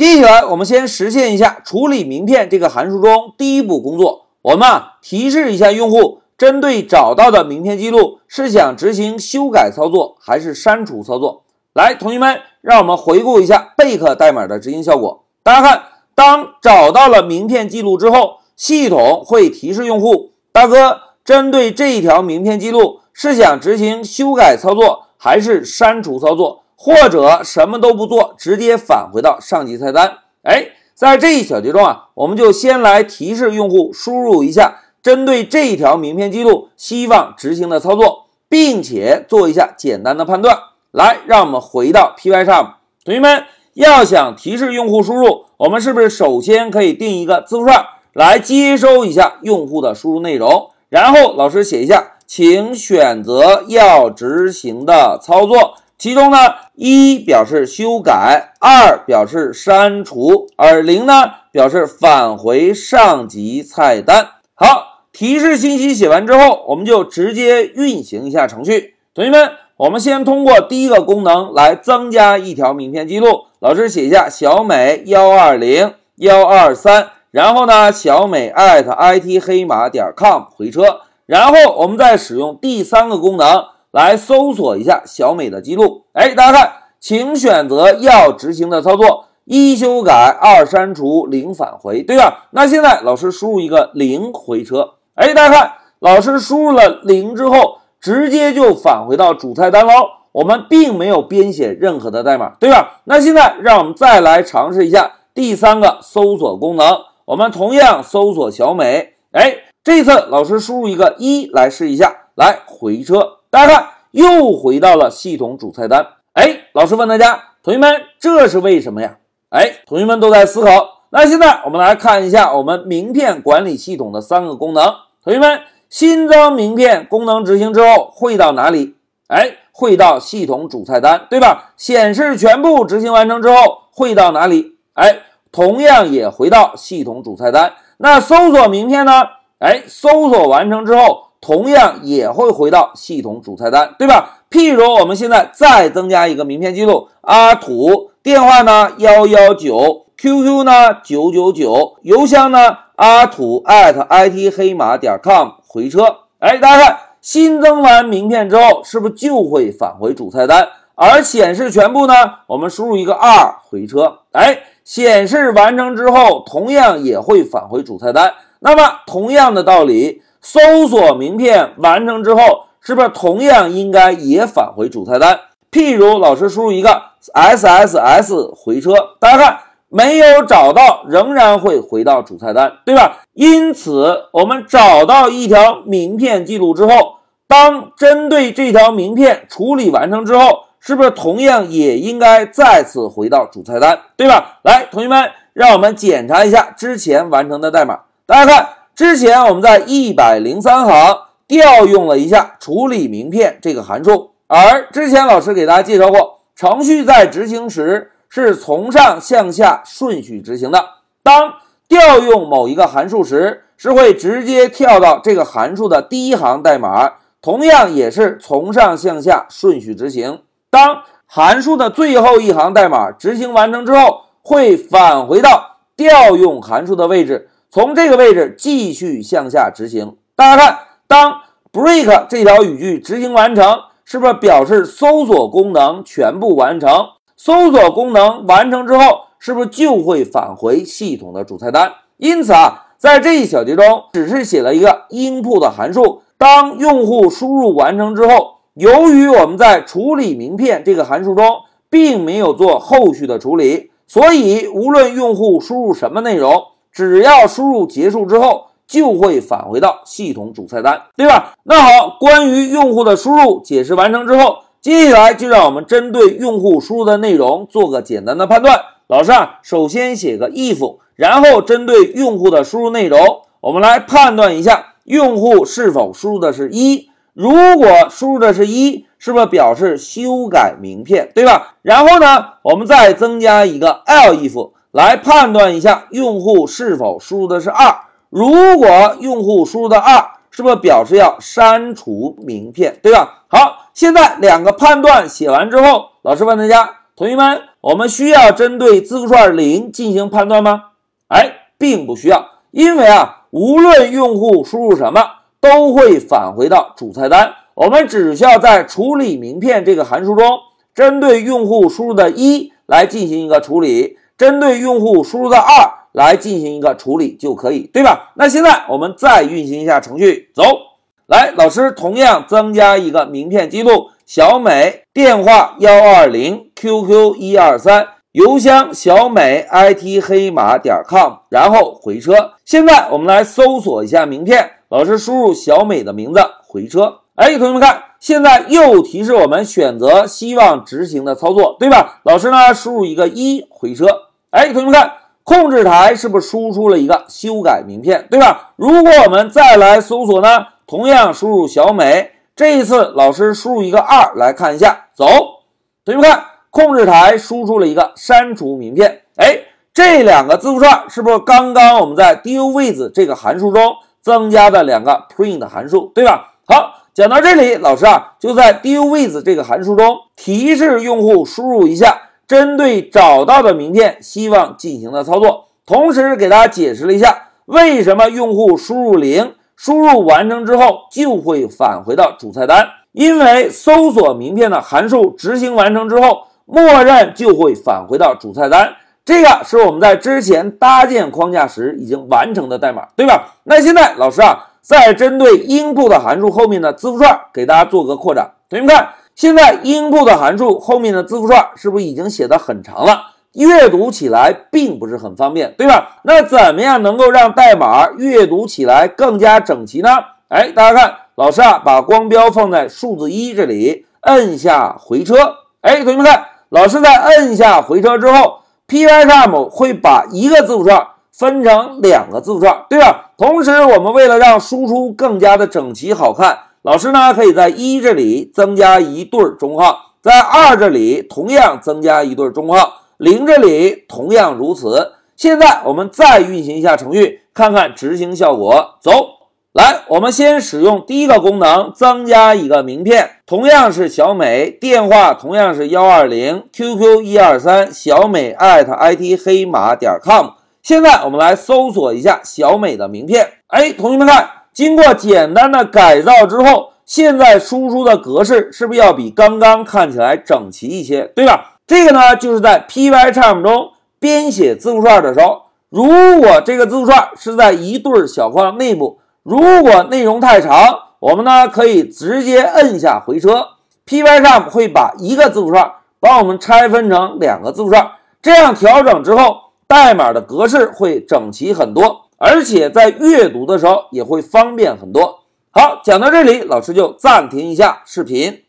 接下来我们先实现一下处理名片这个函数中第一步工作。我们啊提示一下用户，针对找到的名片记录，是想执行修改操作还是删除操作？来，同学们，让我们回顾一下贝克代码的执行效果。大家看，当找到了名片记录之后，系统会提示用户，大哥，针对这一条名片记录，是想执行修改操作还是删除操作，或者什么都不做，直接返回到上级菜单？哎，在这一小节中啊，我们就先来提示用户输入一下针对这一条名片记录希望执行的操作，并且做一下简单的判断。来，让我们回到 Py 上，同学们要想提示用户输入，我们是不是首先可以定一个字符串来接收一下用户的输入内容？然后老师写一下，请选择要执行的操作，其中呢，一表示修改，二表示删除，而零呢表示返回上级菜单。好，提示信息写完之后，我们就直接运行一下程序，同学们。我们先通过第一个功能来增加一条名片记录。老师写一下小美幺二零幺二三，然后呢，小美 at it 黑马点 com 回车，然后我们再使用第三个功能来搜索一下小美的记录。哎，大家看，请选择要执行的操作：一修改，二删除，零返回，对吧？那现在老师输入一个零回车。哎，大家看，老师输入了零之后。直接就返回到主菜单喽，我们并没有编写任何的代码，对吧？那现在让我们再来尝试一下第三个搜索功能，我们同样搜索小美，哎，这次老师输入一个一来试一下，来回车，大家看又回到了系统主菜单，哎，老师问大家，同学们这是为什么呀？哎，同学们都在思考。那现在我们来看一下我们名片管理系统的三个功能，同学们。新增名片功能执行之后会到哪里？哎，会到系统主菜单，对吧？显示全部执行完成之后会到哪里？哎，同样也回到系统主菜单。那搜索名片呢？哎，搜索完成之后同样也会回到系统主菜单，对吧？譬如我们现在再增加一个名片记录，阿土电话呢幺幺九，QQ 呢九九九，邮箱呢阿土 at it 黑马点 com。回车，哎，大家看，新增完名片之后，是不是就会返回主菜单？而显示全部呢？我们输入一个二回车，哎，显示完成之后，同样也会返回主菜单。那么同样的道理，搜索名片完成之后，是不是同样应该也返回主菜单？譬如老师输入一个 S S S 回车，大家看。没有找到，仍然会回到主菜单，对吧？因此，我们找到一条名片记录之后，当针对这条名片处理完成之后，是不是同样也应该再次回到主菜单，对吧？来，同学们，让我们检查一下之前完成的代码。大家看，之前我们在一百零三行调用了一下处理名片这个函数，而之前老师给大家介绍过，程序在执行时。是从上向下顺序执行的。当调用某一个函数时，是会直接跳到这个函数的第一行代码，同样也是从上向下顺序执行。当函数的最后一行代码执行完成之后，会返回到调用函数的位置，从这个位置继续向下执行。大家看，当 break 这条语句执行完成，是不是表示搜索功能全部完成？搜索功能完成之后，是不是就会返回系统的主菜单？因此啊，在这一小节中，只是写了一个 input 的函数。当用户输入完成之后，由于我们在处理名片这个函数中并没有做后续的处理，所以无论用户输入什么内容，只要输入结束之后，就会返回到系统主菜单，对吧？那好，关于用户的输入解释完成之后。接下来就让我们针对用户输入的内容做个简单的判断。老师啊，首先写个 if，然后针对用户的输入内容，我们来判断一下用户是否输入的是一。如果输入的是一，是不是表示修改名片，对吧？然后呢，我们再增加一个 else，来判断一下用户是否输入的是二。如果用户输入的二，是不是表示要删除名片，对吧？好。现在两个判断写完之后，老师问大家：同学们，我们需要针对字符串零进行判断吗？哎，并不需要，因为啊，无论用户输入什么，都会返回到主菜单。我们只需要在处理名片这个函数中，针对用户输入的一来进行一个处理，针对用户输入的二来进行一个处理就可以，对吧？那现在我们再运行一下程序，走。来，老师同样增加一个名片记录：小美电话幺二零，QQ 一二三，邮箱小美 IT 黑马点 com，然后回车。现在我们来搜索一下名片，老师输入小美的名字，回车。哎，同学们看，现在又提示我们选择希望执行的操作，对吧？老师呢，输入一个一，回车。哎，同学们看，控制台是不是输出了一个修改名片，对吧？如果我们再来搜索呢？同样输入小美，这一次老师输入一个二来看一下，走，同学们看，控制台输出了一个删除名片，哎，这两个字符串是不是刚刚我们在 dewith 这个函数中增加的两个 print 函数，对吧？好，讲到这里，老师啊就在 dewith 这个函数中提示用户输入一下针对找到的名片希望进行的操作，同时给大家解释了一下为什么用户输入零。输入完成之后就会返回到主菜单，因为搜索名片的函数执行完成之后，默认就会返回到主菜单。这个是我们在之前搭建框架时已经完成的代码，对吧？那现在老师啊，再针对 input 函数后面的字符串给大家做个扩展。同学们看，现在 input 函数后面的字符串是不是已经写的很长了？阅读起来并不是很方便，对吧？那怎么样能够让代码阅读起来更加整齐呢？哎，大家看，老师啊，把光标放在数字一这里，摁下回车。哎，同学们看，老师在摁下回车之后，Pycharm 会把一个字符串分成两个字符串，对吧？同时，我们为了让输出更加的整齐好看，老师呢可以在一这里增加一对中号，在二这里同样增加一对中号。零这里同样如此。现在我们再运行一下程序，看看执行效果。走，来，我们先使用第一个功能，增加一个名片，同样是小美，电话同样是幺二零，QQ 一二三，小美 @IT 黑马点 com。现在我们来搜索一下小美的名片。哎，同学们看，经过简单的改造之后，现在输出的格式是不是要比刚刚看起来整齐一些？对吧？这个呢，就是在 Pycharm 中编写字符串的时候，如果这个字符串是在一对小框内部，如果内容太长，我们呢可以直接摁下回车，Pycharm 会把一个字符串帮我们拆分成两个字符串，这样调整之后，代码的格式会整齐很多，而且在阅读的时候也会方便很多。好，讲到这里，老师就暂停一下视频。